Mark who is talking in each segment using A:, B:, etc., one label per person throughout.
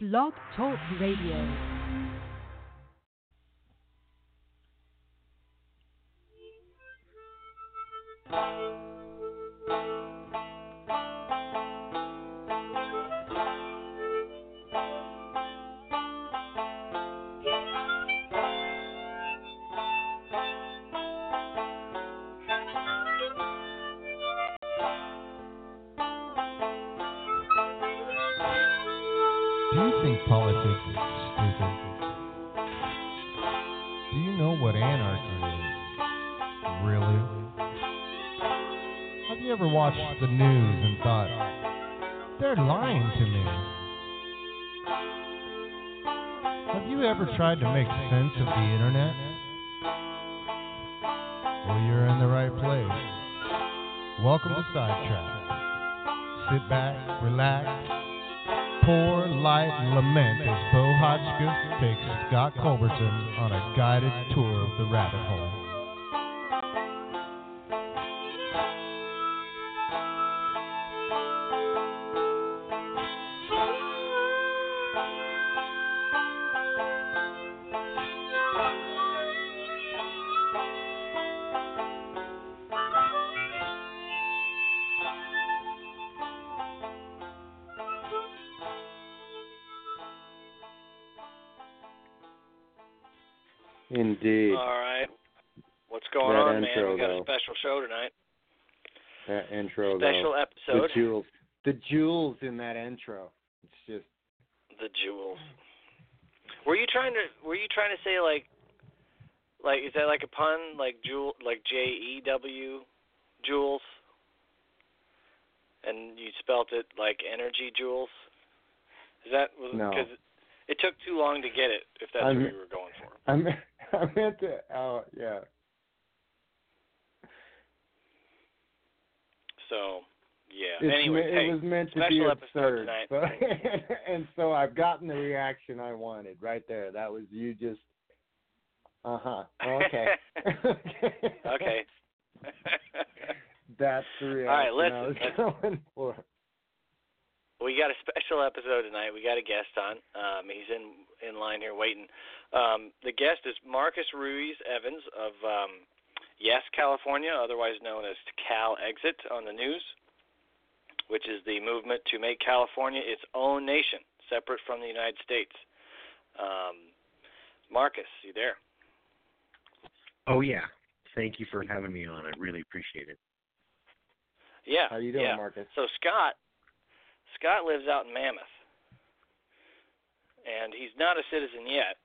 A: Blog Talk Radio.
B: The news and thought, they're lying to me? Have you ever tried to make sense of the internet? Well, you're in the right place. Welcome to Sidetrack. Sit back, relax, pour, light, lament as Bo Hotchkiss takes Scott Culberson on a guided tour of the rabbit hole.
C: Indeed.
D: All right. What's going
C: That
D: on, man?
C: intro,
D: We got
C: though.
D: a special show tonight.
C: That intro,
D: Special
C: though.
D: episode.
C: The jewels. The jewels in that intro. It's just.
D: The jewels. Were you trying to? Were you trying to say like, like is that like a pun? Like jewel, like J E W, jewels. And you spelt it like energy jewels. Is that was
C: No.
D: because it took too long to get it? If that's
C: I'm-
D: what you were going for.
C: I meant, I meant to. Oh, yeah.
D: So yeah.
C: It's
D: anyway,
C: me-
D: hey,
C: it was meant to be absurd. So, and so I've gotten the reaction I wanted right there. That was you just. Uh huh. Okay.
D: okay.
C: That's the reaction
D: right,
C: I was
D: listen,
C: going for.
D: We got a special episode tonight. We got a guest on. Um, he's in in line here waiting. Um, the guest is Marcus Ruiz Evans of um, Yes California, otherwise known as Cal Exit on the news, which is the movement to make California its own nation, separate from the United States. Um, Marcus, you there?
E: Oh yeah. Thank you for having me on. I really appreciate it.
D: Yeah.
C: How you doing,
D: yeah.
C: Marcus?
D: So Scott, Scott lives out in Mammoth, and he's not a citizen yet.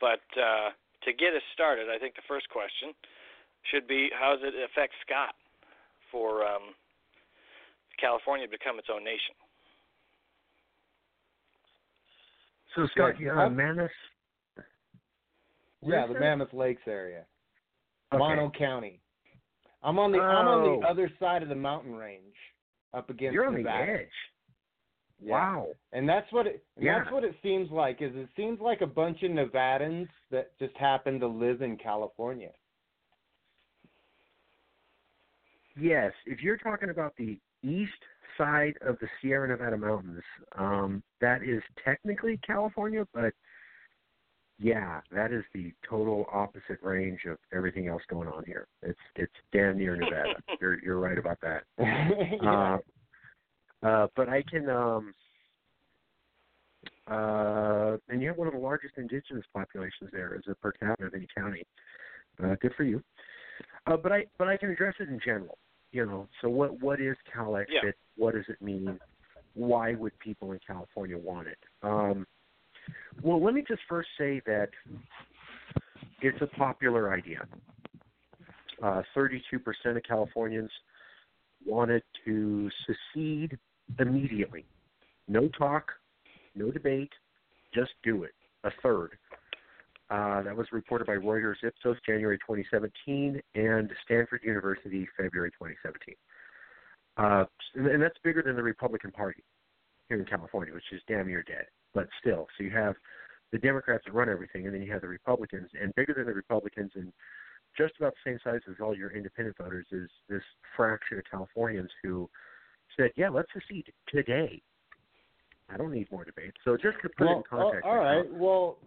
D: But uh, to get us started, I think the first question should be: How does it affect Scott for um, California to become its own nation?
E: So Scott, you're on Mammoth.
C: Yeah, the? Mammoth Lakes area,
E: Okay.
C: Mono County. I'm on the I'm on the
E: Oh.
C: other side of the mountain range, up against
E: You're on the edge.
C: Yeah.
E: Wow.
C: And that's what it and
E: Yeah.
C: that's what it seems like. Is it seems like a bunch of Nevadans that just happen to live in California.
E: Yes, if you're talking about the east side of the Sierra Nevada mountains, um, that is technically California, but yeah, that is the total opposite range of everything else going on here. It's it's damn near Nevada. you're you're right about that.
C: yeah.
E: Uh, uh, but I can, um, uh, and you have one of the largest indigenous populations there as a per capita of any county. Uh, good for you. Uh, but I, but I can address it in general. You know, so what, what is Cal Exit?
D: Yeah.
E: What does it mean? Why would people in California want it? Um, well, let me just first say that it's a popular idea. Uh, 32% of Californians wanted to secede immediately. No talk, no debate, just do it. A third. Uh, that was reported by Reuters Ipsos January 2017 and Stanford University February 2017. Uh, and and that's bigger than the Republican Party here in California, which is damn near dead. But still, so you have the Democrats that run everything, and then you have the Republicans, and bigger than the Republicans, and just about the same size as all your independent voters is this fraction of Californians who said, "Yeah, let's secede today." I don't need more debate. So just to put it in
C: well,
E: context.
C: all
E: right
C: right. Well,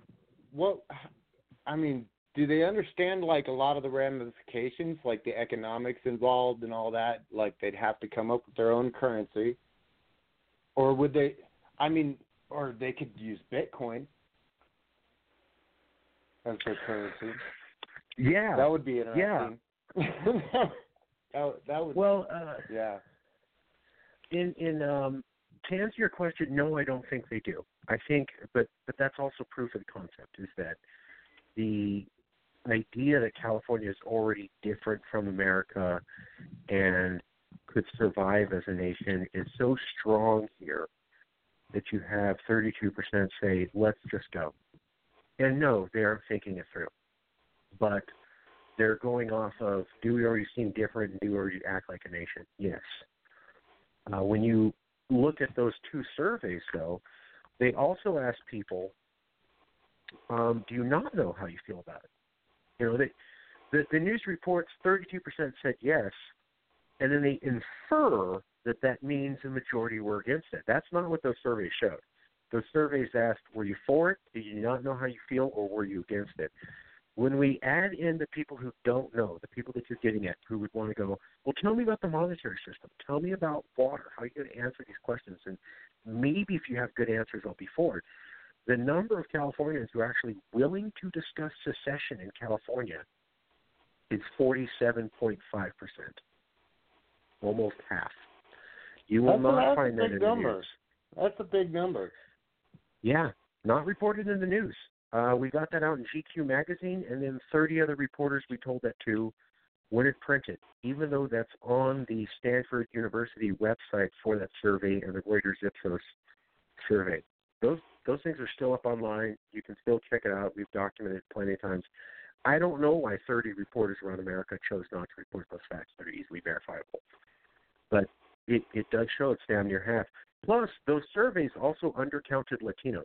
C: what? I mean, do they understand like a lot of the ramifications, like the economics involved and all that? Like they'd have to come up with their own currency, or would they? I mean, or they could use Bitcoin as their currency.
E: Yeah.
C: That would be interesting. that, that would.
E: well, uh,
C: yeah.
E: in in um to answer your question, no, I don't think they do. I think, but but that's also proof of the concept is that the idea that California is already different from America and could survive as a nation is so strong here that you have 32% say, let's just go. And no, they aren't thinking it through. But they're going off of, do we already seem different do we already act like a nation? Yes. Uh, when you look at those two surveys, though, they also ask people, um, do you not know how you feel about it? You know, they, the, the news reports 32% said yes, and then they infer that that means the majority were against it. That's not what those surveys showed. Those surveys asked, were you for it? Did you not know how you feel, or were you against it? When we add in the people who don't know, the people that you're getting at, who would want to go, well, tell me about the monetary system. Tell me about water. How are you going to answer these questions? And maybe if you have good answers, I'll be for it. The number of Californians who are actually willing to discuss secession in California is 47.5%, almost half. You will
C: that's
E: not
C: a
E: find that in the
C: number.
E: news.
C: That's a big number.
E: Yeah, not reported in the news. Uh, we got that out in GQ magazine, and then 30 other reporters we told that to when it printed, even though that's on the Stanford University website for that survey and the Reuters Ipsos survey. Those those things are still up online. You can still check it out. We've documented it plenty of times. I don't know why 30 reporters around America chose not to report those facts that are easily verifiable, but it, it does show it's down near half. Plus, those surveys also undercounted Latinos.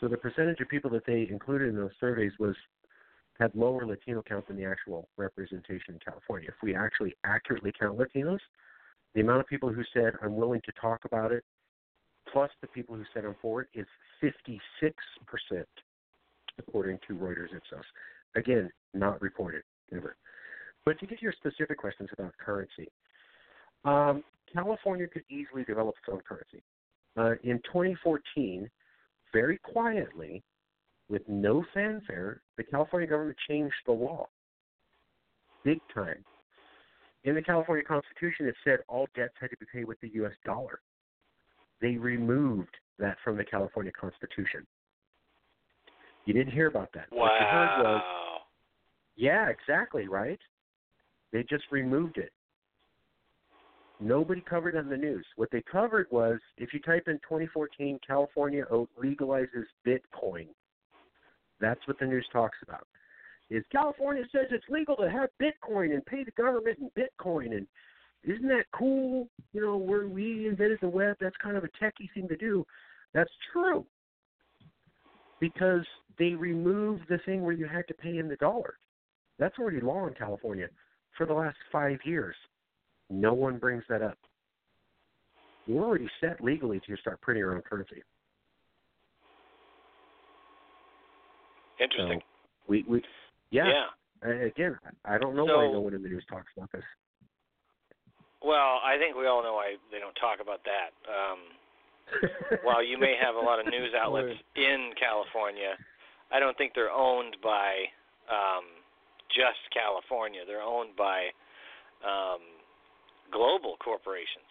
E: So the percentage of people that they included in those surveys was had lower Latino count than the actual representation in California. If we actually accurately count Latinos, the amount of people who said I'm willing to talk about it, plus the people who said I'm for it, is 56 percent, according to Reuters Ipsos. Again, not reported ever. But to get your specific questions about currency, um, California could easily develop its own currency. Uh, in 2014, very quietly, with no fanfare, the California government changed the law. Big time. In the California Constitution, it said all debts had to be paid with the U.S. dollar. They removed that from the California Constitution. You didn't hear about that. What you heard was,
D: Wow.
E: yeah, exactly, right? They just removed it. Nobody covered on the news. What they covered was if you type in 2014 California legalizes Bitcoin, that's what the news talks about. Is California says it's legal to have Bitcoin and pay the government in Bitcoin and isn't that cool? You know, where we invented the web, that's kind of a techie thing to do. That's true. Because they removed the thing where you had to pay in the dollar. That's already law in California for the last five years. No one brings that up. You're already set legally to start printing your own currency.
D: Interesting.
E: So we we yeah.
D: yeah.
E: Uh, again, I don't know why no one in the news talks about this.
D: Well, I think we all know why they don't talk about that. Um, while you may have a lot of news outlets in California, I don't think they're owned by um, just California. They're owned by um, global corporations.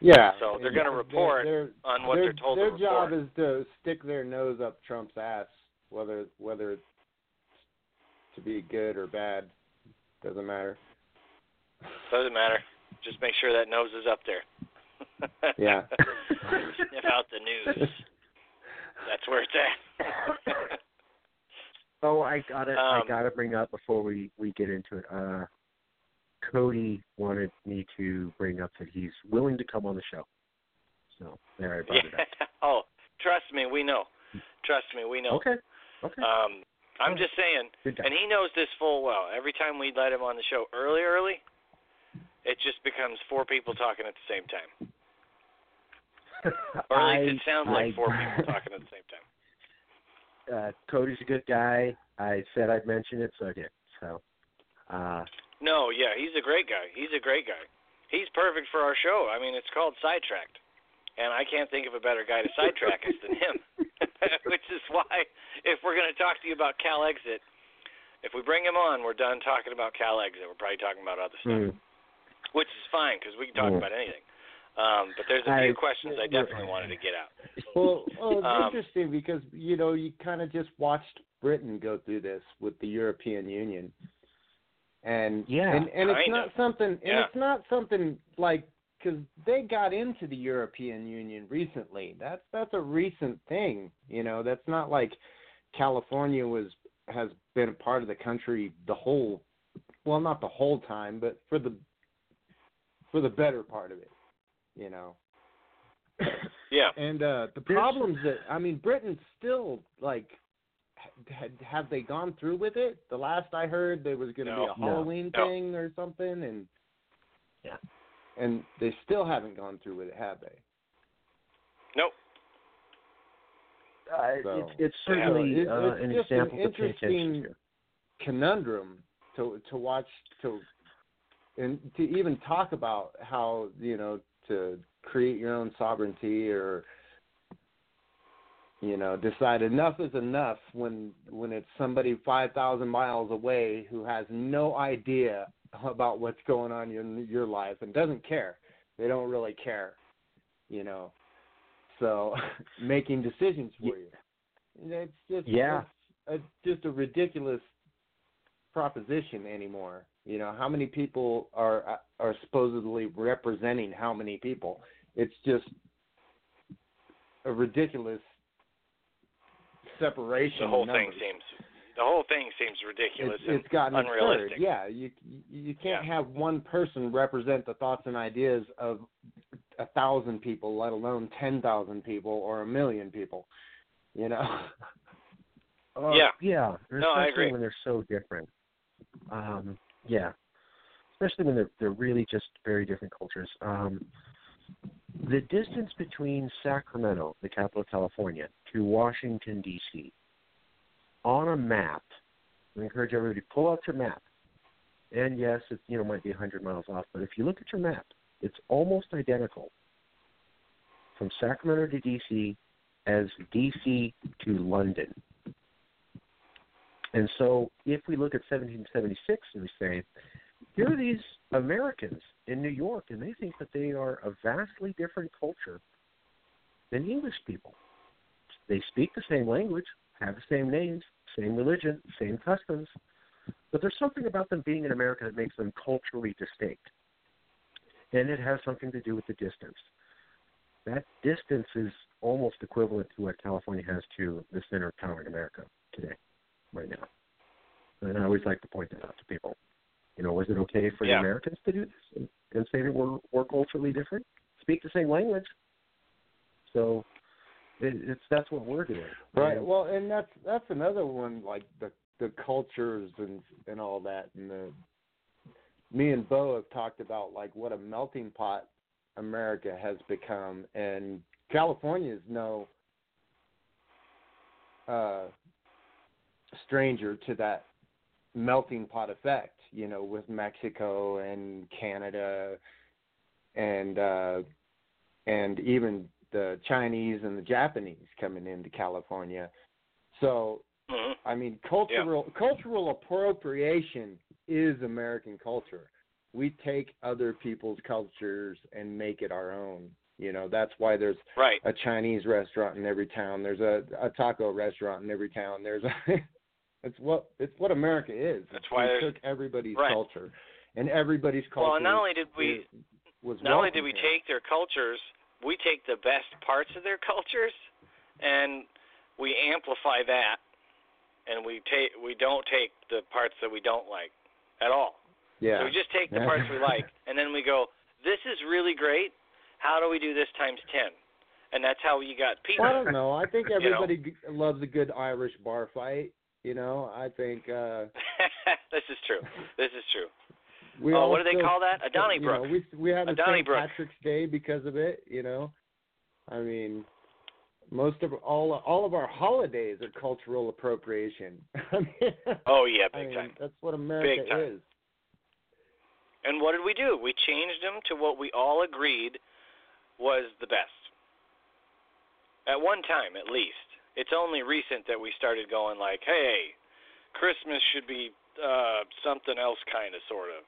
C: Yeah.
D: So they're gonna report
C: Their-
D: on what
C: their,
D: they're told
C: Their
D: to
C: job is to stick their nose up Trump's ass, whether whether it's to be good or bad, doesn't matter.
D: Doesn't matter. Just make sure that nose is up there.
C: Yeah.
D: Sniff out the news. That's where it's at.
E: Oh, I gotta I
D: Um,
E: gotta bring up before we we get into it. Uh, Cody wanted me to bring up that he's willing to come on the show. So there, I brought it
D: yeah. Oh, trust me, we know. Trust me, we know.
E: Okay. Okay.
D: Um, I'm just saying, and he knows this full well. Every time we let him on the show early, early, it just becomes four people talking at the same time. Or at
E: I,
D: least it sounds like
E: I,
D: four people talking at the same time.
E: Uh, Cody's a good guy. I said I'd mention it, so I did. So, uh,
D: No, yeah, he's a great guy. He's a great guy. He's perfect for our show. I mean, it's called Sidetracked, and I can't think of a better guy to sidetrack us than him. Which is why, if we're going to talk to you about Cal Exit, if we bring him on, we're done talking about Cal Exit. We're probably talking about other stuff,
E: mm,
D: which is fine because we can talk
E: Mm.
D: about anything. Um, but there's a few
E: I-
D: questions I definitely wanted to get out.
C: Well, well it's
D: Um,
C: interesting because you know you kind of just watched Britain go through this with the European Union, and
E: Yeah,
C: and and it's not
D: of.
C: something, and
D: Yeah.
C: it's not something like because they got into the European Union recently. That's that's a recent thing, you know. That's not like California was has been a part of the country the whole, well, not the whole time, but for the for the better part of it, you know.
D: Yeah.
C: And uh the problems that I mean, Britain's still like, had, have they gone through with it? The last I heard, there was going to
D: No.
C: be a
E: No.
C: Halloween
D: No.
C: thing or something, and
E: Yeah.
C: and they still haven't gone through with it, have they?
D: Nope.
E: uh,
C: So-
E: it's, it's
C: Yeah,
E: certainly uh,
C: it's
E: an
C: just an
E: example to
C: interesting- Conundrum to to watch to and to even talk about how you know to create your own sovereignty or you know decide enough is enough when when it's somebody 5000 miles away who has no idea about what's going on in your life and doesn't care. They don't really care you know. So making decisions for you. It's just
E: Yeah.
C: it's a, just a ridiculous proposition anymore. You know how many people are are supposedly representing how many people? It's just a ridiculous separation.
D: The whole thing seems the whole thing seems ridiculous
C: It's,
D: and
C: it's gotten absurd. Yeah, you you can't
D: Yeah.
C: have one person represent the thoughts and ideas of a thousand people, let alone ten thousand people or a million people. You know.
E: Uh,
D: Yeah.
E: Yeah.
D: No, I
E: especially
D: agree.
E: when they're so different. Um, yeah. Especially when they're they're really just very different cultures. Um, the distance between Sacramento, the capital of California, to Washington D.C. on a map. I encourage everybody to pull out your map. And yes, it you know might be 100 miles off, but if you look at your map, it's almost identical from Sacramento to D.C. as D.C. to London. And so, if we look at 1776 and we say, here are these Americans in New York, and they think that they are a vastly different culture than English people. They speak the same language, have the same names, same religion, same customs, but there's something about them being in America that makes them culturally distinct. And it has something to do with the distance. That distance is almost equivalent to what California has to the center of power in America today right now. And I always like to point that out to people. You know, was it okay for
D: Yeah.
E: the Americans to do this and, and say that we're, we're culturally different? Speak the same language. So it, it's that's what we're doing.
C: Right.
E: And-
C: Well, and that's that's another one like the the cultures and and all that and the me and Bo have talked about like what a melting pot America has become and California is no uh stranger to that melting pot effect, you know, with Mexico and Canada and uh and even the Chinese and the Japanese coming into California. So,
D: Mhm.
C: I mean, cultural cultural appropriation is American culture. We take other people's cultures and make it our own. You know, that's why there's
D: Right.
C: a Chinese restaurant in every town. There's a a taco restaurant in every town. There's a it's what it's what America is.
D: That's why
C: we took everybody's
D: Right.
C: culture, and everybody's culture.
D: Well, not only did we
C: was
D: not only did we
C: here.
D: take their cultures, we take the best parts of their cultures and we amplify that and we take we don't take the parts that we don't like at all.
C: yeah
D: So we just take the parts we like and then we go, This is really great. How do we do this times ten? And that's how you got Peter.
C: Well, I don't know. I think
D: You know?
C: everybody loves a good Irish bar fight. You know, I think uh
D: this is true. This is true.
C: we
D: Oh, what do they call that? A
C: You
D: Donnybrook.
C: know, we we have
D: A
C: a St.
D: Donnybrook.
C: Patrick's Day because of it. You know, I mean, most of all all of our holidays are cultural appropriation. I mean,
D: Oh yeah,
C: I
D: big
C: mean,
D: time.
C: that's what America
D: Big time.
C: is.
D: And what did we do? We changed them to what we all agreed was the best. At one time, at least. It's only recent that we started going like, "Hey, Christmas should be uh something else kind of sort of."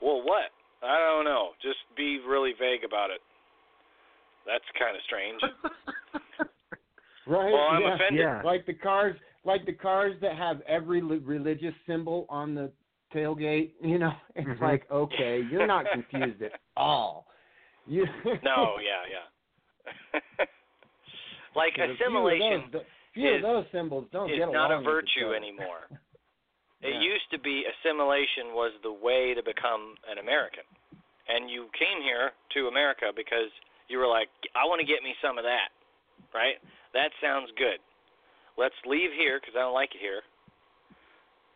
D: Well, what? I don't know. Just be really vague about it. That's kind of strange.
C: Right?
D: Well, I'm
C: yeah.
D: offended.
E: Yeah.
C: Like the cars, like the cars that have every li- religious symbol on the tailgate. You know, it's
E: Mhm.
C: like okay, you're not confused at all. You
D: No, yeah, yeah. Like
C: But a few of
D: assimilation
C: those- few of
D: is-
C: those symbols don't
D: is
C: get
D: not a
C: along with each
D: virtue anymore. It used to be assimilation was the way to become an American. And you came here to America because you were like, I want to get me some of that, right? That sounds good. Let's leave here because I don't like it here.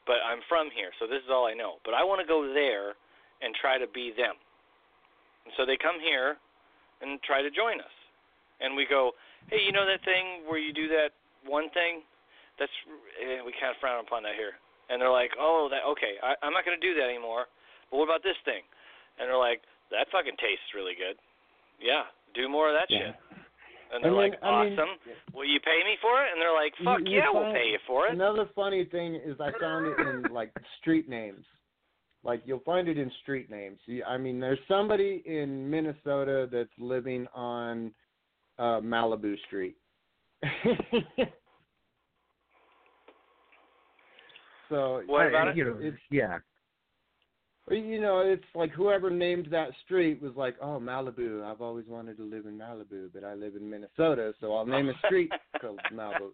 D: But I'm from here, so this is all I know. But I want to go there and try to be them. And so they come here and try to join us. And we go, hey, you know that thing where you do that one thing? That's eh, we kind of frown upon that here. And they're like, oh, that okay, I, I'm not going to do that anymore. But what about this thing? And they're like, that fucking tastes really good. Yeah, do more of that
C: Yeah.
D: shit. And they're
C: And then,
D: like,
C: I mean,
D: awesome. Will you pay me for it? And they're like, fuck
C: you
D: yeah, we'll pay you for it.
C: Another funny thing is I found it in like street names. Like you'll find it in street names. You- I mean, there's somebody in Minnesota that's living on uh Malibu Street. so
D: What
E: I-
D: about it?
E: You know,
C: It's-
E: yeah.
C: you know, it's like whoever named that street was like, "Oh, Malibu. I've always wanted to live in Malibu, but I live in Minnesota, so I'll name a street called Malibu."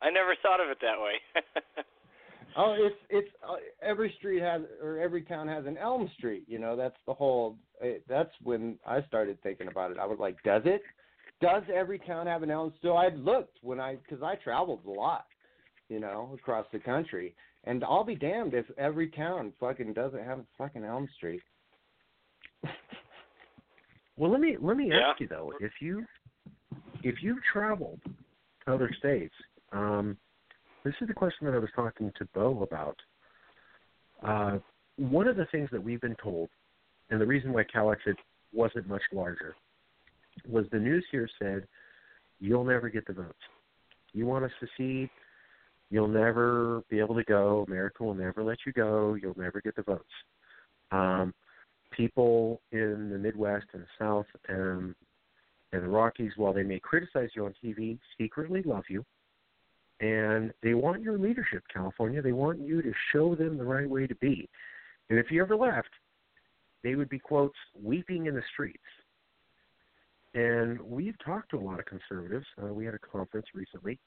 D: I never thought of it that way.
C: Oh, it's it's uh, every street has or every town has an Elm Street. You know, that's the whole. It, that's when I started thinking about it. I was like, does it? Does every town have an Elm? Street? I looked when I because I traveled a lot, you know, across the country, and I'll be damned if every town fucking doesn't have a fucking Elm Street.
E: Well, let me let me
D: Yeah.
E: ask you though, if you if you've traveled to other states, um, this is the question that I was talking to Bo about. Uh, one of the things that we've been told, and the reason why Cal Exit wasn't much larger, was the news here said, "You'll never get the votes. You want us to secede, you'll never be able to go. America will never let you go. You'll never get the votes." Um, people in the Midwest and the South and and the Rockies, while they may criticize you on TV, secretly love you, and they want your leadership, California. They want you to show them the right way to be. And if you ever left, they would be quotes weeping in the streets. And we've talked to a lot of conservatives. Uh, we had a conference recently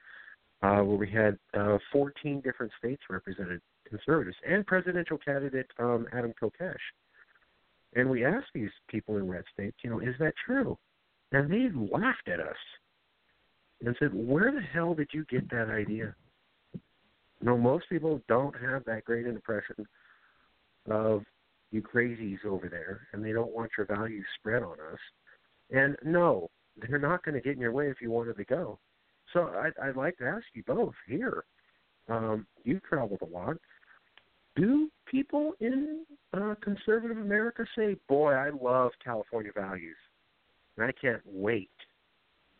E: uh, where we had uh, 14 different states represented conservatives and presidential candidate um, Adam Kokesh. And we asked these people in red states, you know, is that true? And they laughed at us and said, where the hell did you get that idea? You know, most people don't have that great an impression of you crazies over there, and they don't want your values spread on us. And no, they're not going to get in your way if you wanted to go. So I'd, I'd like to ask you both here. Um, you've traveled a lot. Do people in uh, conservative America say, "Boy, I love California values, and I can't wait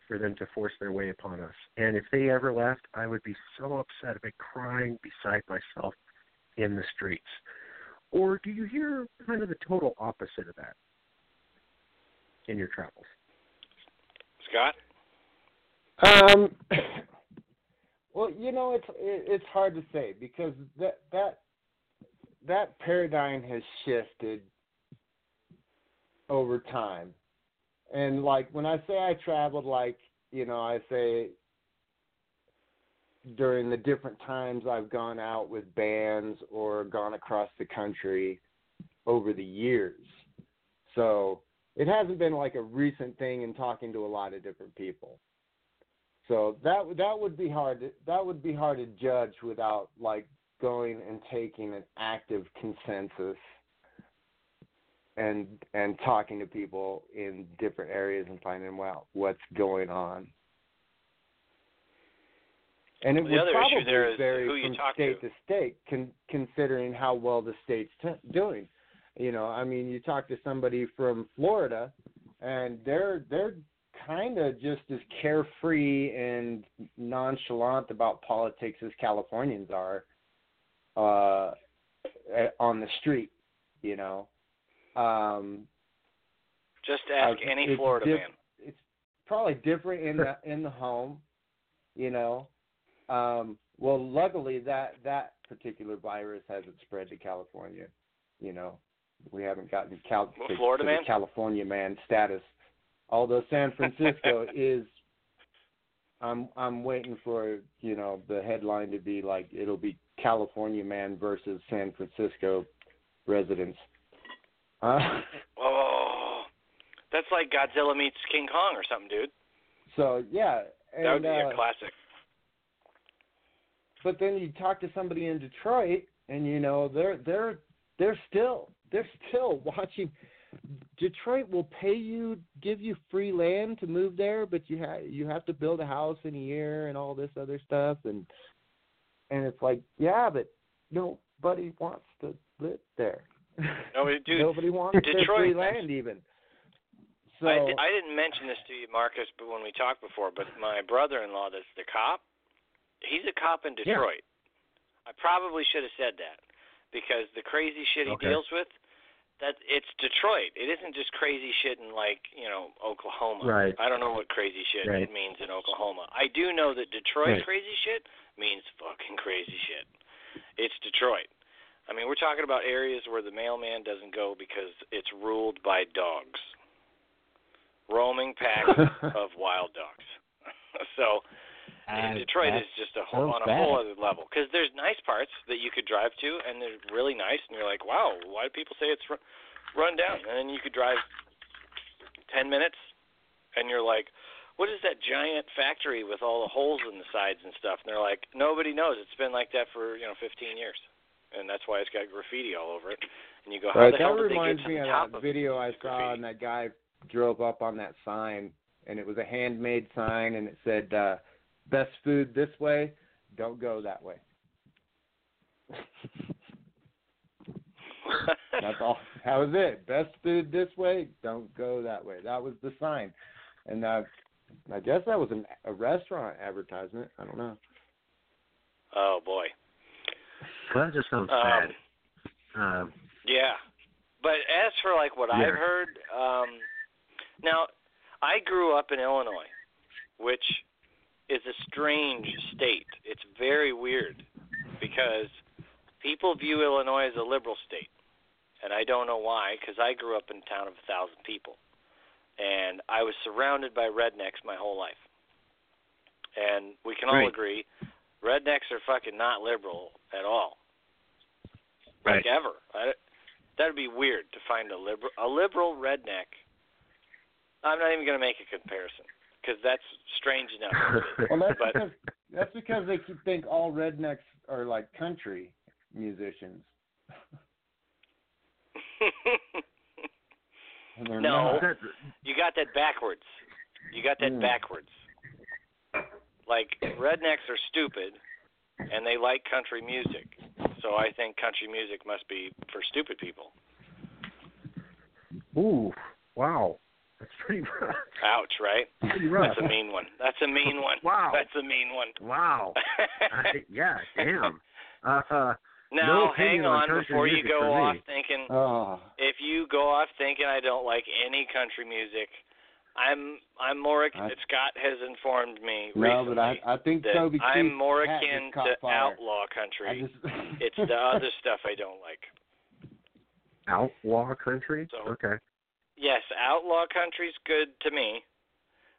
E: for them to force their way upon us"? And if they ever left, I would be so upset, I'd be crying beside myself in the streets. Or do you hear kind of the total opposite of that in your travels?
D: Scott?
C: Um, well, you know, it's it, it's hard to say because that that that paradigm has shifted over time, and like when I say I traveled, like you know, I say during the different times I've gone out with bands or gone across the country over the years. So it hasn't been like a recent thing in talking to a lot of different people. So that that would be hard. To, that would be hard to judge without like going and taking an active consensus and and talking to people in different areas and finding out what's going on. And it
D: The
C: would probably
D: issue there is
C: vary
D: who you
C: from state
D: to.
C: to state, con- considering how well the state's t- doing. You know, I mean, you talk to somebody from Florida, and they're they're kind of just as carefree and nonchalant about politics as Californians are uh, on the street. You know, um,
D: Just ask
C: Uh,
D: any Florida
C: diff-
D: man.
C: it's probably different in the in the home, you know. Um, well, luckily that that particular virus hasn't spread to California. You know, we haven't gotten Cal-
D: Well,
C: to,
D: Florida
C: to the
D: man?
C: California man status. Although San Francisco is, I'm I'm waiting for you know the headline to be like it'll be California man versus San Francisco residents. Uh,
D: Oh, that's like Godzilla meets King Kong or something, dude.
C: so yeah, and,
D: That would be
C: uh,
D: a classic.
C: But then you talk to somebody in Detroit, and you know they're they're they're still they're still watching. Detroit will pay you, give you free land to move there, but you have you have to build a house in a year and all this other stuff, and and it's like yeah, but nobody wants to live there.
D: Nobody- dude,
C: nobody wants
D: Detroit-
C: free land even. So
D: I, I didn't mention this to you, Marcus, but when we talked before, but my brother-in-law, that's the cop, he's a cop in
E: Yeah.
D: Detroit. I probably should have said that because the crazy shit he
E: Okay.
D: deals with, that it's Detroit. It isn't just crazy shit in like you know Oklahoma.
E: Right.
D: I don't know what crazy shit
E: Right.
D: means in Oklahoma. I do know that Detroit
E: Right.
D: crazy shit means fucking crazy shit. It's Detroit. I mean, we're talking about areas where the mailman doesn't go because it's ruled by dogs roaming packs of wild dogs. so
F: Uh,
D: Detroit
F: that
D: is just a whole, on a whole other level because there's nice parts that you could drive to and they're really nice and you're like, wow, why do people say it's ru- run down? And then you could drive ten minutes and you're like, what is that giant factory with all the holes in the sides and stuff? And they're like, nobody knows. It's been like that for you know 15 years, and that's why it's got graffiti all over it. And you go, how
C: Right,
D: the
C: that
D: hell did they
C: reminds
D: get to
C: me
D: the
C: of
D: top
C: that
D: of
C: video I saw, and that guy drove up on that sign, and it was a handmade sign, and it said, uh, "Best food this way, don't go that way." That's all. That was it. Best food this way, don't go that way. That was the sign, and uh, I guess that was an, a restaurant advertisement. I don't know.
D: oh boy.
E: Well, that just sounds
D: Um,
E: bad. Um,
D: Yeah. But as for like what
E: Yeah.
D: I've heard, um now I grew up in Illinois, which is a strange state. It's very weird because people view Illinois as a liberal state. And I don't know why cuz I grew up in a town of a 1000 people. And I was surrounded by rednecks my whole life. And we can all
E: Right.
D: agree rednecks are fucking not liberal at all
E: right.
D: like ever. I, that'd be weird to find a liberal a liberal redneck. I'm not even going to make a comparison because that's strange enough.
C: Well, that's
D: But-
C: because that's because they keep- think all rednecks are like country musicians.
D: No.
C: not.
D: You got that backwards. You got that
C: Mm.
D: backwards. Like rednecks are stupid and they like country music. So I think country music must be for stupid people.
E: Ooh, wow. That's pretty rough.
D: Ouch, right?
E: Pretty rough.
D: That's a mean one. That's a mean one.
E: Wow.
D: That's a mean one.
E: Wow. I, yeah, damn. Uh, uh,
D: now,
E: No
D: hang
E: on
D: on before you go off
E: me.
D: thinking
C: Oh,
D: if you go off thinking I don't like any country music, I'm I'm more ac-
C: I-
D: Scott has informed me
C: no,
D: recently
C: but I I think
D: that
C: Toby
D: I'm more akin to
C: fire.
D: outlaw country.
C: just,
D: it's the other stuff I don't like.
E: outlaw country?
D: So-
E: okay.
D: Yes, outlaw country's good to me,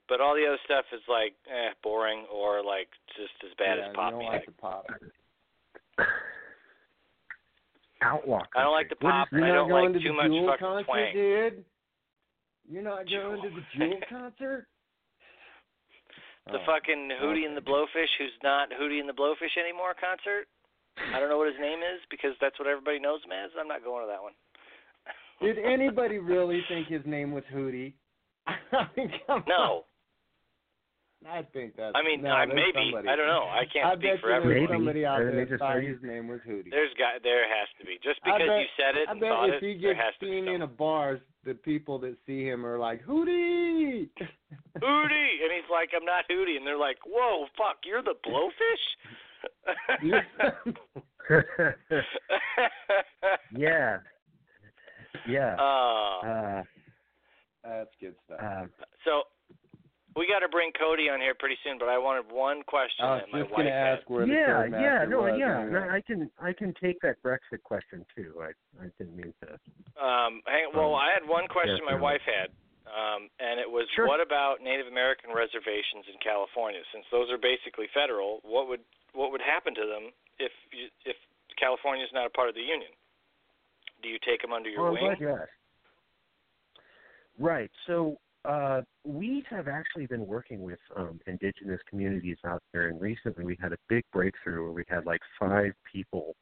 D: but all the other stuff is like eh, boring or like just as bad
C: yeah,
D: as pop
C: you don't
D: music.
C: like the pop.
E: Outlaw country.
D: I don't like the pop.
C: You're
D: I don't like
C: to
D: too much
C: Jewel
D: fucking
C: concert,
D: twang.
C: dude. You're not going to the Jewel concert.
D: The
C: Oh,
D: fucking Hootie and the. Blowfish, who's not Hootie and the Blowfish anymore concert. I don't know what his name is because that's what everybody knows him as. I'm not going to that one.
C: Did anybody really think his name was Hootie? I mean, come
D: No.
C: on. I think that's.
D: I mean,
C: no,
D: I, maybe.
C: Somebody.
D: I don't know. I can't
C: I
D: speak for
C: you
D: everyone.
C: there's
E: Maybe.
C: somebody out there
E: think
C: that
E: it's
C: thought his name was Hootie.
D: There's got there has to be. Just because
C: bet,
D: you said it
C: I
D: and
C: bet
D: thought
C: if
D: it,
C: he
D: there
C: gets
D: has to be
C: seen in a
D: something.
C: bar, the people that see him are like Hootie.
D: Hootie, and he's like, I'm not Hootie, and they're like, Whoa, fuck, you're the blowfish.
E: yeah. Yeah.
D: Uh,
E: Uh,
C: That's good stuff.
E: uh,
D: so we got to bring Cody on here pretty soon, but I wanted one question
C: I was
D: that
C: just gonna ask where the
E: yeah,
C: third
E: yeah,
C: master
E: no,
C: was.
E: yeah.
C: anyway.
E: No, I can I can take that Brexit question too. I I didn't mean to.
D: Um, hang, well,
E: Um,
D: I had one question
E: yeah,
D: my
E: sure.
D: wife had, um, and it was,
E: Sure.
D: what about Native American reservations in California? Since those are basically federal, what would what would happen to them if you, if California is not a part of the union? Do you take them under your
E: I'm
D: wing?
E: glad you asked. Right. So uh, we have actually been working with um, indigenous communities out there, and recently we had a big breakthrough where we had like five people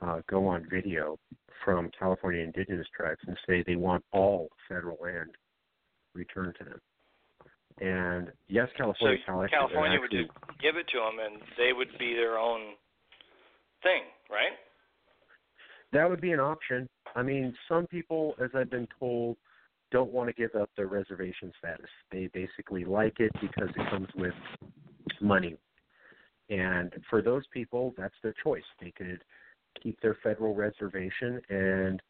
E: uh, go on video from California indigenous tribes and say they want all federal land returned to them. And yes,
D: So
E: California, Cali-
D: California would just give it to them, and they would be their own thing, right?
E: That would be an option. I mean, some people, as I've been told, don't want to give up their reservation status. They basically like it because it comes with money. And for those people, that's their choice. They could keep their federal reservation and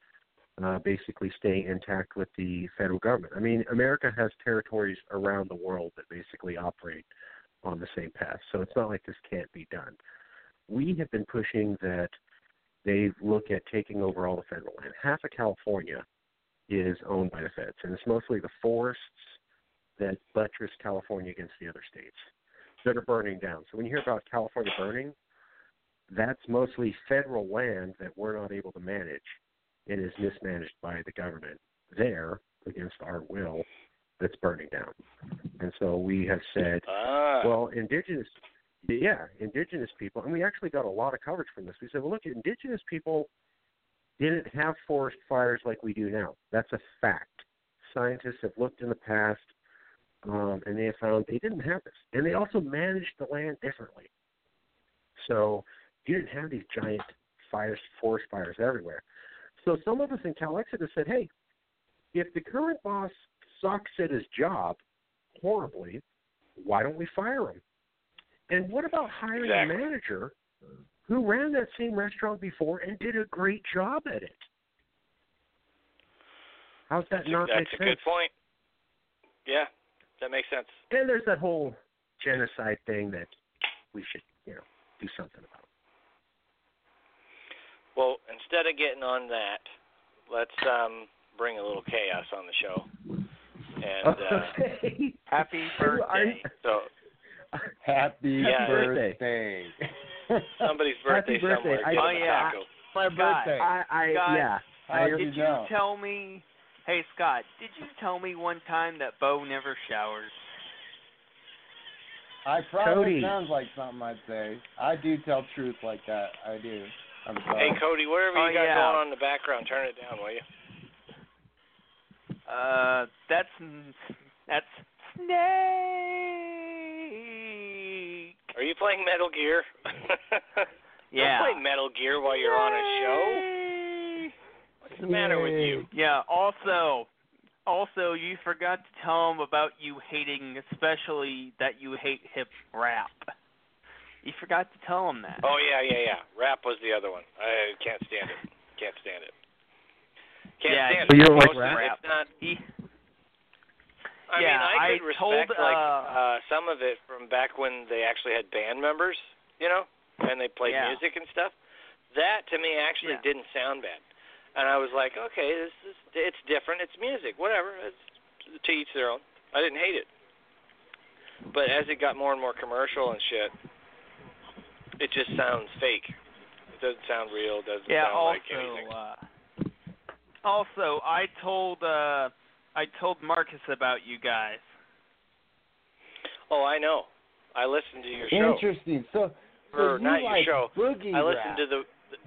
E: uh, basically stay intact with the federal government. I mean, America has territories around the world that basically operate on the same path. So it's not like this can't be done. We have been pushing that they look at taking over all the federal land. Half of California is owned by the feds, and it's mostly the forests that buttress California against the other states that are burning down. So when you hear about California burning, that's mostly federal land that we're not able to manage and is mismanaged by the government there against our will that's burning down. And so we have said
D: Ah,
E: well, indigenous, yeah, indigenous people, and we actually got a lot of coverage from this. We said, well, look, indigenous people didn't have forest fires like we do now. That's a fact. Scientists have looked in the past, um, and they have found they didn't have this, and they also managed the land differently. So you didn't have these giant fires, forest fires everywhere. So some of us in Cal Exeter said, hey, if the current boss sucks at his job horribly, why don't we fire him? And what about hiring
D: Exactly.
E: a manager who ran that same restaurant before and did a great job at it? How's that
D: that's, a,
E: not
D: that's
E: make
D: a
E: sense?
D: good point. Yeah, that makes sense.
E: And there's that whole genocide thing that we should, you know, do something about.
D: Well, instead of getting on that, let's um, bring a little chaos on the show. And uh,
E: Okay.
F: Happy birthday.
D: so
C: Happy
D: Yeah.
C: birthday.
D: somebody's birthday,
E: Happy birthday.
D: somewhere.
E: I-
D: Give
F: Oh, yeah.
D: taco.
C: My birthday.
E: I, I
F: Scott,
E: yeah. I,
C: did
F: Did
C: you
F: you
C: know?
F: tell me? Hey Scott, did you tell me one time that Bo never showers?
C: I probably
E: Cody.
C: sounds like something I'd say. I do tell truth like that. I do. I'm sorry.
D: Hey Cody, whatever
F: Oh,
D: you got
F: yeah.
D: going on in the background, turn it down, will you?
F: Uh, that's that's Snake.
D: Are you playing Metal Gear?
F: Yeah.
D: Don't play Metal Gear while you're on a show. What's the matter with you?
F: Yeah. Also, also, you forgot to tell him about you hating, especially that you hate hip rap. You forgot to tell him that.
D: Oh yeah, yeah, yeah. Rap was the other one. I can't stand it. Can't stand it. Can't
F: Yeah,
D: stand it.
E: you don't like rap?
D: It's not.
F: He,
D: I
F: Yeah,
D: mean, I
F: I
D: could
F: told,
D: respect like
F: uh,
D: uh some of it from back when they actually had band members, you know, and they played
F: Yeah.
D: music and stuff. That to me actually
F: Yeah.
D: didn't sound bad, and I was like, okay, this is it's different. It's music, whatever. It's to each their own. I didn't hate it, but as it got more and more commercial and shit, it just sounds fake. It doesn't sound real. It doesn't
F: yeah.
D: sound like anything.
F: uh, also, I told uh, I told Marcus about you guys.
D: Oh, I know. I listened to your show.
C: Interesting. So, so
D: Or
C: you
D: not your show.
C: boogie
D: I listened
C: rap.
D: to the, the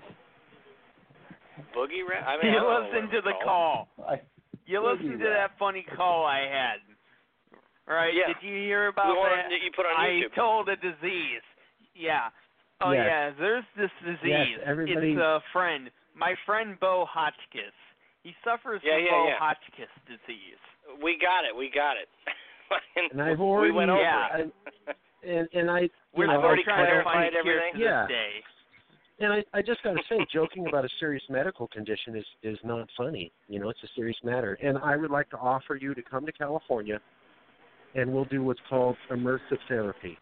D: boogie rap. I mean,
F: you
D: don't know
F: listen
D: what
F: to the call.
C: I,
F: You
C: Boogie
F: listened to
C: rap.
F: that funny call I had. Right?
D: Yeah.
F: Did you hear about
D: The one
F: that?
D: that you put on
F: I
D: YouTube.
F: told a disease. Yeah. Oh
E: Yes.
F: yeah, there's this disease.
E: everybody-
F: It's a friend. My friend Bo Hotchkiss. He suffers
D: Yeah,
F: from
D: yeah, yeah.
F: Hotchkiss disease.
D: We got it. We got it.
E: And I've
D: we
E: already
D: went over
F: Yeah.
D: it.
E: and and I you
F: We're
E: know,
D: I've already
E: I
F: trying to
D: clarified
F: find a cure
D: everything.
F: to
E: Yeah.
F: day.
E: And I, I just got to say, joking about a serious medical condition is is not funny. You know, it's a serious matter. And I would like to offer you to come to California, and we'll do what's called immersive therapy,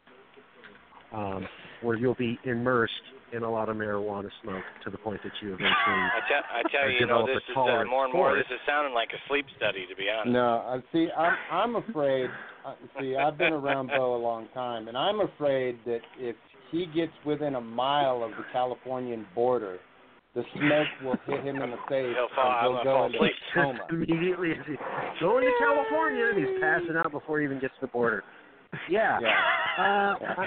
E: um, where you'll be immersed in a lot of marijuana smoke to the point that you eventually.
D: I tell, I tell you, you know,
E: develop a
D: this is uh,
E: tolerance
D: more and more. This is sounding like a sleep study, to be honest.
C: no, I see. I'm I'm afraid. Uh, see, I've been around Bo a long time, and I'm afraid that if he gets within a mile of the Californian border, the smoke will hit him in the face
D: He'll fall-
C: and he'll
D: he'll
C: go
D: fall
C: into a coma.
E: immediately as he going to California, and he's passing out before he even gets to the border. Yeah.
C: Yeah.
E: Uh, I,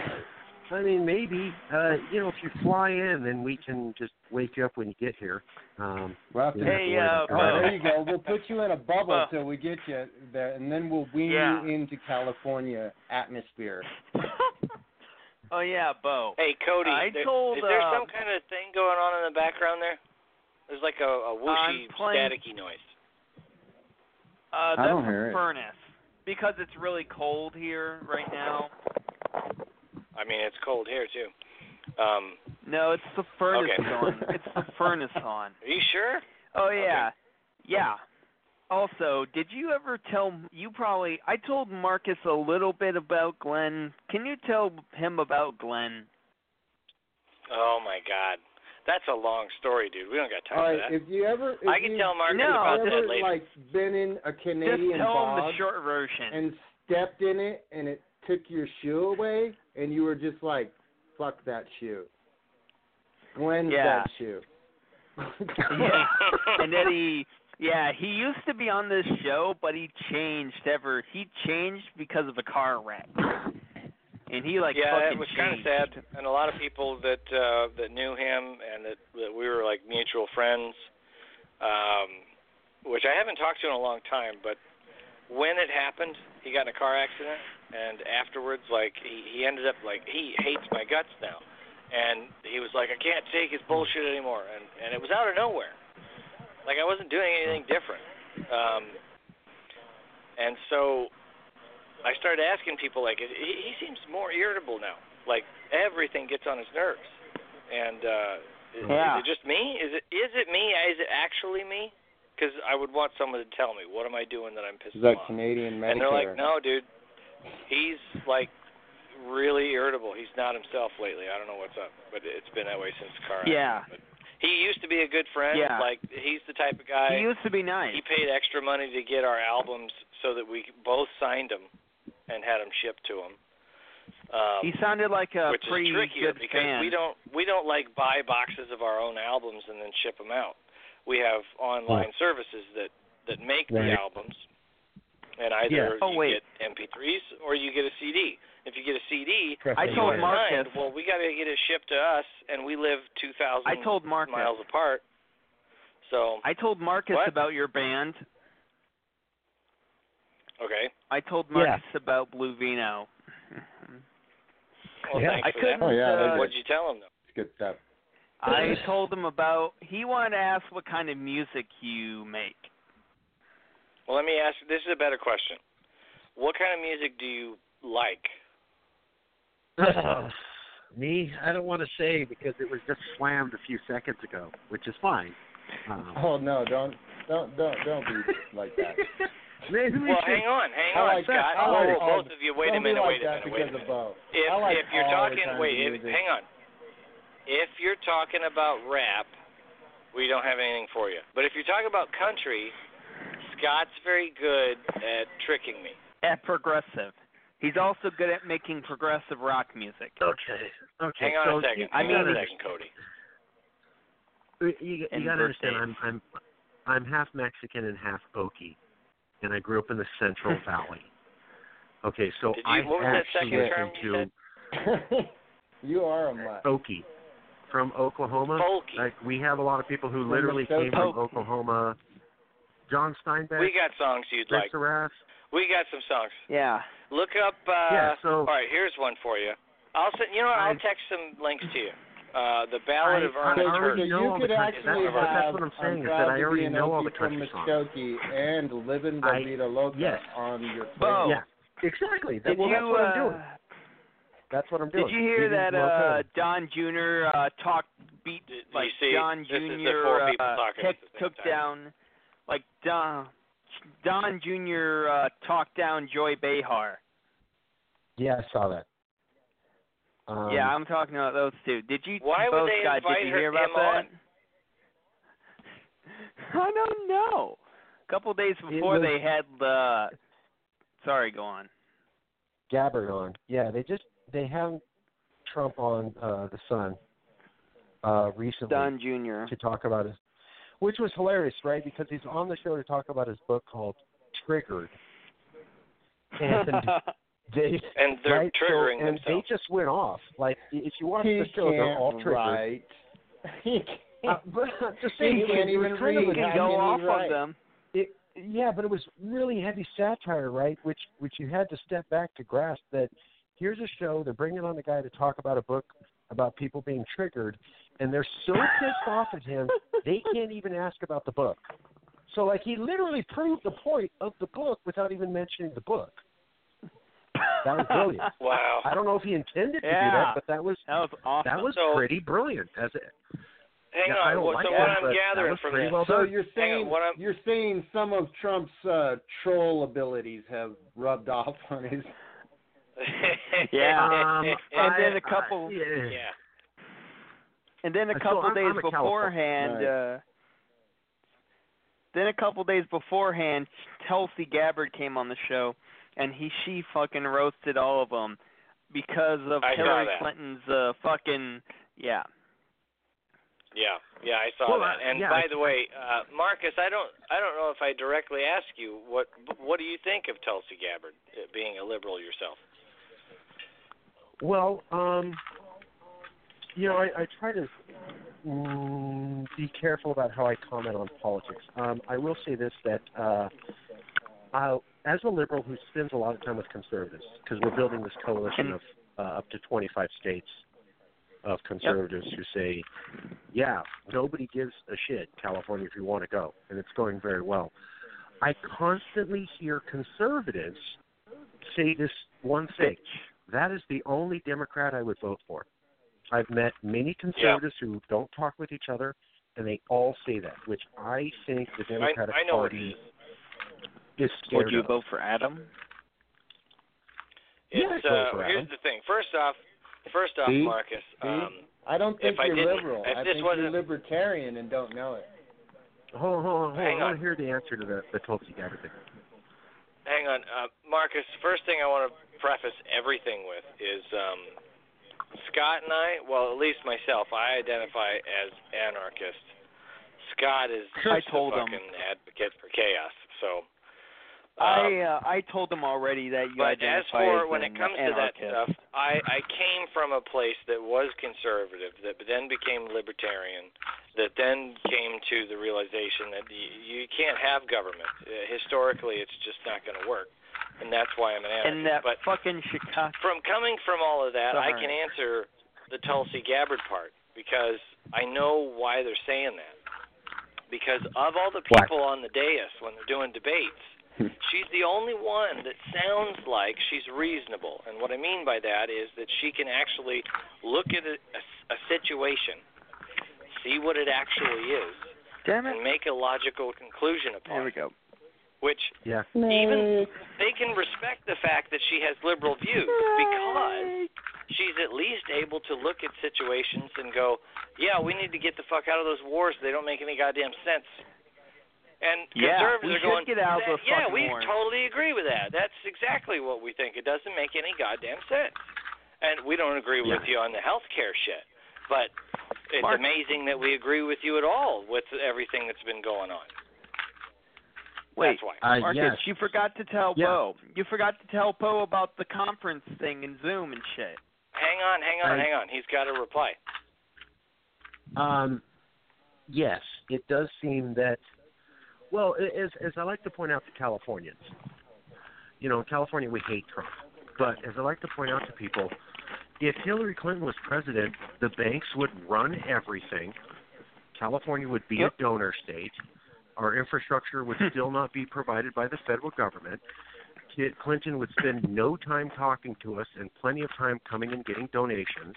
E: I mean, maybe uh, you know, if you fly in, then we can just wake you up when you get here. Um,
C: We'll have to-
F: Hey,
E: worry
F: uh,
E: about
C: All right, there you go. We'll put you in a bubble
F: Bo.
C: till we get you there, and then we'll wean
F: Yeah.
C: you into California atmosphere.
F: oh yeah, Bo.
D: Hey, Cody,
F: I
D: there-
F: told,
D: is there
F: uh,
D: some kind of thing going on in the background there? There's like a, a whooshy,
F: playing-
D: staticky noise.
F: Uh,
C: I don't
F: the
C: hear it.
F: furnace. Because it's really cold here right now.
D: I mean, it's cold here too. Um,
F: No, it's the furnace
D: Okay.
F: on. It's the furnace on.
D: are you sure?
F: Oh yeah, yeah. Also, did you ever tell you probably? I told Marcus a little bit about Glenn. Can you tell him about Glenn?
D: Oh my God, that's a long story, dude. We don't got time
C: All
D: for that.
C: if you ever, if
D: I can
C: you,
D: tell Marcus
F: No.
D: about
C: if you
D: that later.
C: like been in a Canadian
F: Just tell him the short version.
C: and stepped in it, and it took your shoe away, and you were just like, "Fuck that shoe." Glenn's
F: Yeah.
C: that shoe.
F: yeah. and then he yeah he used to be on this show but he changed ever he changed because of a car wreck and he like
D: yeah,
F: fucking
D: it was kind of sad, and a lot of people that uh, that knew him and that, that we were like mutual friends, um, which I haven't talked to in a long time. But when it happened, he got in a car accident, and afterwards, like he he ended up like he hates my guts now, and he was like, I can't take his bullshit anymore, and and it was out of nowhere, like I wasn't doing anything different, um, and so I started asking people like, he, he seems more irritable now. Like everything gets on his nerves. And uh, is,
F: Yeah.
D: is it just me? Is it is it me? Is it actually me? Because I would want someone to tell me what am I doing that I'm pissing
C: Is that
D: off.
C: Canadian
D: And they're like, no, dude, he's like really irritable. He's not himself lately. I don't know what's up, but it's been that way since the car.
F: Yeah.
D: But he used to be a good friend.
F: Yeah.
D: Like he's the type of guy.
F: he used to be nice
D: He paid extra money to get our albums so that we both signed them and had them shipped to him. Um,
F: he sounded like a
D: which
F: pretty
D: is trickier
F: good
D: because
F: fan
D: we don't we don't like buy boxes of our own albums and then ship them out. We have online services that that make the albums, and either
F: Oh,
D: you
F: wait.
D: get MP3s or you get a CD. If you get a CD,
F: I told
D: get
F: Marcus-
D: well, we got to get it shipped to us, and we live two thousand
F: I told Marcus
D: miles apart. So
F: I told Marcus
D: What?
F: about your band
D: okay,
F: I told
E: Yeah.
F: Marcus about Blue Vino
D: well,
E: Yeah.
D: thanks
F: I
D: for
F: couldn't
D: that.
C: Oh, yeah,
F: uh,
D: What'd you tell him though?
C: It's good stuff.
F: I told him about he wanted to ask what kind of music you make
D: Well, let me ask. This is a better question. What kind of music do you like?
E: Me, I don't want to say because it was just slammed a few seconds ago, which is fine. Um,
C: Oh no, don't don't don't don't be like that.
E: maybe we
D: Well,
E: should.
D: hang on, hang
C: I
D: on,
C: like
D: Scott.
C: I like
D: whoa, both of you, wait a minute,
C: like
D: wait a minute, wait a minute. If
C: like
D: if you're talking, wait, if, hang on. If you're talking about rap, we don't have anything for you. But if you're talking about country, Scott's very good at tricking me.
F: at progressive. He's also good at making progressive rock music.
E: Okay. Okay.
D: Hang on
E: so
D: a second.
E: You,
F: I mean-
E: gotta,
D: on a second, Cody.
E: you, you
F: And
E: gotta understand. I'm I'm I'm half Mexican and half Okie, and I grew up in the Central Valley. Okay, so
D: Did you-
E: I
D: what was that
E: actually
D: second term
E: listen
D: you
E: to
D: said?
C: you are a mutt.
E: Okie. from Oklahoma.
D: Folky.
E: Like we have a lot of people who literally
C: the
E: came from Oklahoma. John Steinbeck,
D: We got songs you'd
E: Rick
D: like.
E: Sarath.
D: We got some songs.
F: Yeah.
D: Look up. Uh,
E: Yeah, so-
D: all right, here's one for you. I'll send. You know what? I'll
E: I-
D: text some links to you. Uh, the Ballad
E: I-
D: of
E: I
D: Ernest
E: already
D: Hurst.
E: know
C: you
E: all the
C: could
E: country-
C: actually
D: that's
C: have
E: that's what I'm saying,
C: I'm
E: is that I
C: to
E: already
C: an
E: know all the
C: Okie from
E: country songs.
C: Muskogee and living La
E: I-
C: Vida Loca
E: yes.
C: on your plate.
F: Bo.
E: Yeah, exactly. That, well,
F: you
E: that's what I'm doing.
F: uh,
E: That's what I'm doing.
F: Did you hear
E: Leaving
F: that uh Don Jr. uh talk beat
D: Did you
F: like
D: see?
F: Don
D: This is the
F: Jr.
D: four people
F: uh,
D: talking
F: took,
D: at the same
F: took
D: time.
F: down like Don Don Jr. uh talked down Joy Behar.
E: Yeah, I saw that. Um,
F: yeah, I'm talking about those two. Did you
D: Why would
F: both
D: they
F: guys
D: invite
F: did you
D: her-
F: hear about that?
D: on?
F: I don't know. A couple days before
E: was-
F: they had the Sorry, go on.
E: Gabbard on. Yeah, they just they have Trump on uh the Sun uh recently
F: Don Jr.
E: to talk about his which was hilarious, right? Because he's on the show to talk about his book called Triggered. And they
D: And they're
E: right? So- and
D: themselves.
E: they just went off. Like if you watch
C: He
E: the show, they're all
C: can't
E: triggered.
C: write. He
E: Uh,
C: can't.
E: but I'm just saying, it was,
C: can't
E: it was
C: even
E: kind
C: read.
E: a
F: can go off
C: write?
F: of them.
E: it, yeah, but it was really heavy satire, right? Which which you had to step back to grasp that here's a show they're bringing on a guy to talk about a book about people being triggered, and they're so pissed off at him they can't even ask about the book. So like he literally proved the point of the book without even mentioning the book. That was brilliant.
D: Wow.
E: I don't know if he intended to do that, but that was
F: That was awesome.
E: that was
D: So-
E: pretty brilliant. As it,
D: Hang
E: yeah,
D: on. Well,
E: like
D: so
E: that,
D: what I'm gathering from
E: pretty
D: this.
E: well
C: So you're
D: Hang on,
C: saying
D: what I'm-
C: you're saying some of Trump's uh, troll abilities have rubbed off on his.
F: Yeah.
E: Um,
F: And then
E: I-
F: a couple-
E: I- yeah.
D: yeah.
F: And then a
E: So
F: couple
E: I'm-
F: days
E: I'm a
F: beforehand,
C: Right.
F: uh, then a couple days beforehand, Tulsi Gabbard came on the show, and he she fucking roasted all of them because of
D: I
F: Hillary. Clinton's uh, fucking yeah.
D: Yeah, yeah, I saw
E: Well,
D: that.
E: uh,
D: And
E: yeah,
D: by
E: I-
D: the way, uh, Marcus, I don't, I don't know if I directly ask you what, what do you think of Tulsi Gabbard uh, being a liberal yourself?
E: Well, um, you know, I, I try to mm, be careful about how I comment on politics. Um, I will say this: that uh, i as a liberal who spends a lot of time with conservatives, because we're building this coalition of uh, up to 25 states of conservatives who say, "Yeah, nobody gives a shit, California, if you want to go," and it's going very well. I constantly hear conservatives say this one thing. That is the only Democrat I would vote for. I've met many conservatives who don't talk with each other, and they all say that, which I think the Democratic
D: I know what
E: Party is
F: Would
E: scared
F: you
E: of.
F: vote for Adam?
E: Yeah,
D: It's
E: I'd vote
D: uh,
E: for
D: here's
E: Adam.
D: the thing. First off, first off,
C: See?
D: Marcus,
C: See?
D: um,
C: I don't think
D: If I
C: you're
D: didn't-
C: liberal.
D: if
C: I
D: this
C: think
D: wasn't-
C: you're libertarian and don't know it.
E: Hold on, hold on, hold on.
D: Hang
E: I
D: on.
E: want to hear the answer to the, the Tulsi Gabbard thing.
D: hang on, uh, Marcus. First thing I want to preface everything with is um, Scott and I. Well, at least myself, I identify as anarchist. Scott is
F: I told
D: a
F: him.
D: fucking advocate for chaos. So.
F: I
D: Um,
F: uh, I told them already that you
D: but as for
F: as
D: when it comes to that stuff, I I came from a place that was conservative, that then became libertarian, that then came to the realization that you, you can't have government. Uh, historically, it's just not going to work, and that's why I'm an anarchist.
F: and that
D: but
F: fucking Chicago.
D: from coming from all of that, I can answer the Tulsi Gabbard part because I know why they're saying that. Because of all the
E: Why?
D: people on the dais when they're doing debates, hmm. she's the only one that sounds like she's reasonable. And what I mean by that is that she can actually look at a, a, a situation, see what it actually is,
F: Damn
D: and make a logical conclusion
F: There
D: upon
F: we go.
D: Which
E: Yeah.
D: even they can respect the fact that she has liberal views because she's at least able to look at situations and go, "Yeah, we need to get the fuck out of those wars. They don't make any goddamn sense." And
F: Yeah,
D: conservatives are going,
F: get out of
D: "That- "Yeah, we
F: wars."
D: totally agree with that. That's exactly what we think. It doesn't make any goddamn sense." And we don't agree with you on the health care shit, but it's
F: Mark-
D: amazing that we agree with you at all with everything that's been going on.
F: Wait,
D: That's why.
E: Uh,
F: Marcus,
E: yes.
F: you forgot to tell
E: Yeah.
F: Poe. You forgot to tell Poe about the conference thing in Zoom and shit.
D: Hang on, hang on,
E: I-
D: hang on. He's got to reply.
E: Um, yes, it does seem that. Well, as as I like to point out to Californians, you know, in California we hate Trump, but as I like to point out to people, if Hillary Clinton was president, the banks would run everything. California would be
F: Yep.
E: a donor state. Our infrastructure would still not be provided by the federal government. Clinton would spend no time talking to us and plenty of time coming and getting donations.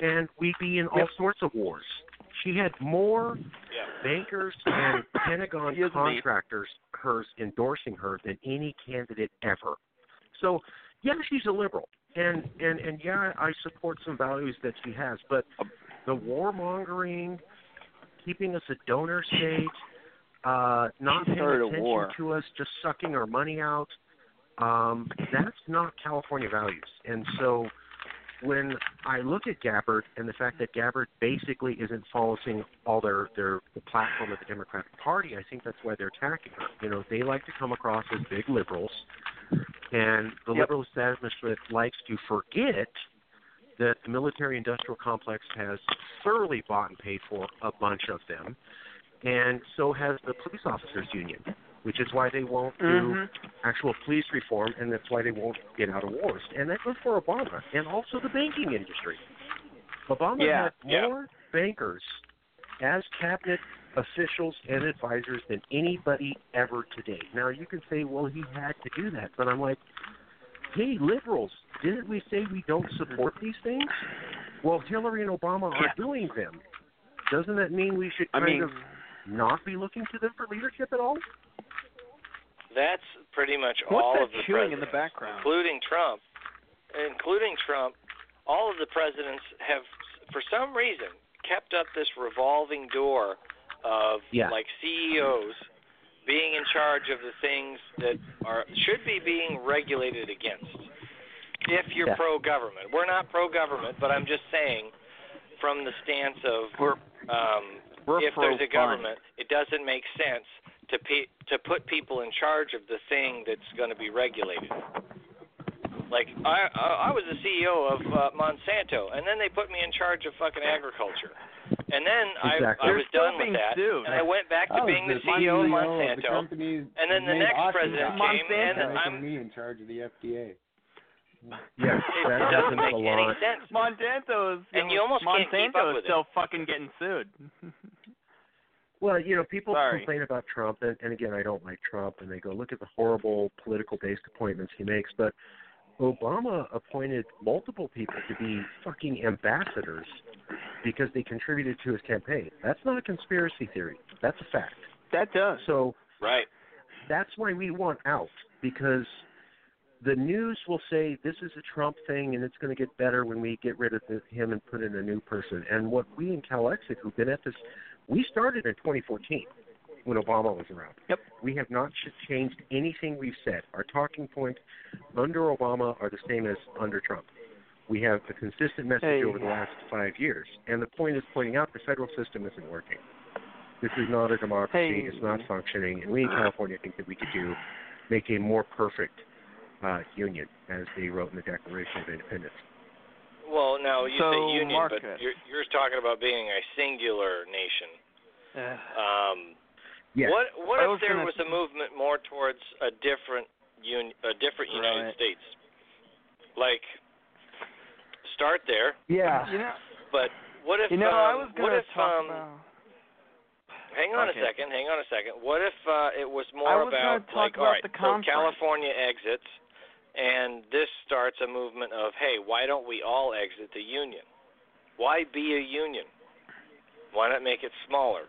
E: And we'd be in all sorts of wars. She had more
D: Yeah.
E: bankers and Pentagon
F: Excuse me.
E: contractors hers endorsing her than any candidate ever. So yeah, she's a liberal, and and and yeah, I support some values that she has, but um, the warmongering, keeping us a donor state, uh, not paying attention
F: war.
E: to us, just sucking our money out. Um, that's not California values, and so when I look at Gabbard and the fact that Gabbard basically isn't following all their their the platform of the Democratic Party, I think that's why they're attacking her. You know, they like to come across as big liberals, and the
F: Yep.
E: liberal establishment likes to forget that the military-industrial complex has thoroughly bought and paid for a bunch of them, and so has the police officers union, which is why they won't do
F: Mhm.
E: actual police reform, and that's why they won't get out of wars. And that goes for Obama and also the banking industry. Obama
F: Yeah,
E: had
D: yeah.
E: more bankers as cabinet officials and advisors than anybody ever today. Now you can say, well, he had to do that, but I'm like, hey, liberals, didn't we say we don't support these things? Well, Hillary and Obama are doing them. Doesn't that mean we should
F: I
E: kind
F: mean,
E: of not be looking to them for leadership at all?
D: That's pretty much
F: what's
D: all of the
F: chewing in
D: presidents,
F: the background?
D: including Trump. Including Trump, all of the presidents have, for some reason, kept up this revolving door of
E: Yeah.
D: like CEOs being in charge of the things that are should be being regulated against. If you're
E: Yeah.
D: pro-government, we're not pro-government, but I'm just saying, from the stance of um,
F: we're
D: if there's a
F: fun.
D: government, it doesn't make sense to pe- to put people in charge of the thing that's going to be regulated. Like I, I I was the CEO of uh, Monsanto, and then they put me in charge of fucking agriculture, and then
E: Exactly.
D: I I
F: They're
D: was done with that,
F: sued.
D: and I went back to being the
C: the
D: CEO of
C: the
D: Monsanto.
C: company
D: and then the next
C: Oshkosh
D: president
F: came, and
C: making
D: I'm-
C: me in charge of the FDA.
E: Yes,
D: It
E: that
D: doesn't make any
E: lot.
D: sense.
F: Monsanto's
D: And you almost can't keep
F: Monsanto
D: up
F: is
D: with it.
F: still fucking getting sued.
E: Well, you know, people
F: Sorry.
E: complain about Trump, and, and again, I don't like Trump, and they go, look at the horrible political-based appointments he makes. But Obama appointed multiple people to be fucking ambassadors because they contributed to his campaign. That's not a conspiracy theory. That's a fact.
F: that does.
E: So
D: Right.
E: that's why we want out because the news will say this is a Trump thing and it's going to get better when we get rid of the, him and put in a new person. And what we in CalExit who've been at this, we started in 2014 when Obama was around.
F: Yep.
E: We have not changed anything we've said. Our talking points under Obama are the same as under Trump. We have a consistent message
F: Hey.
E: over the last five years, and the point is pointing out the federal system isn't working. This is not a democracy.
F: Hey.
E: It's not functioning, and we in California think that we could do make a more perfect uh, union, as they wrote in the Declaration of Independence.
D: Well, now you
F: So,
D: say union, but you're, you're talking about being a singular nation.
F: Uh,
D: Um,
E: Yes.
D: What what
F: I
D: if
F: was
D: there was a movement more towards a different un, a different United
F: Right.
D: States? Like start there,
C: Yeah.
F: you know,
D: but what if
F: you know,
D: um,
F: I was
D: what
F: gonna
D: if
F: talk
D: um
F: about.
D: hang on
F: Okay.
D: a second, hang on a second. What if uh it was
F: I
D: more
F: was
D: about
F: talk
D: like
F: about
D: all right,
F: the
D: so. California exits and this starts a movement of hey, why don't we all exit the union? Why be a union? Why not make it smaller?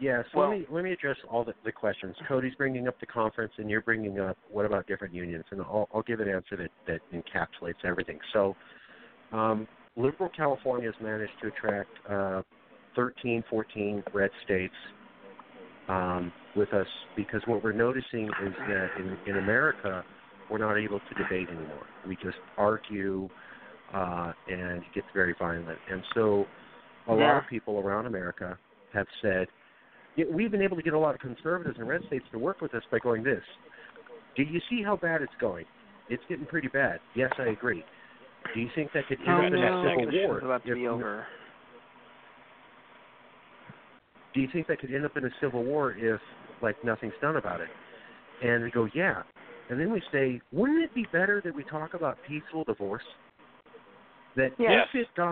E: Yeah, so
F: Well-
E: let me let me address all the, the questions. Cody's bringing up the conference, and you're bringing up what about different unions, and I'll, I'll give an answer that that encapsulates everything. So, um, liberal California has managed to attract uh, 13, 14 red states um, with us because what we're noticing is that in, in America we're not able to debate anymore. We just argue, uh, and it gets very violent. And so, a lot of people around America have said we've been able to get a lot of conservatives in red states to work with us by going this. Do you see how bad it's going? It's getting pretty bad. Yes, I agree. Do you think that could end
F: Oh,
E: up in
F: no.
E: a civil
F: the show's
E: war?
F: about to
E: if-
F: be over.
E: Do you think that could end up in a civil war if like nothing's done about it? And we go, yeah. And then we say, wouldn't it be better that we talk about peaceful divorce? That
D: Yes.
E: if it got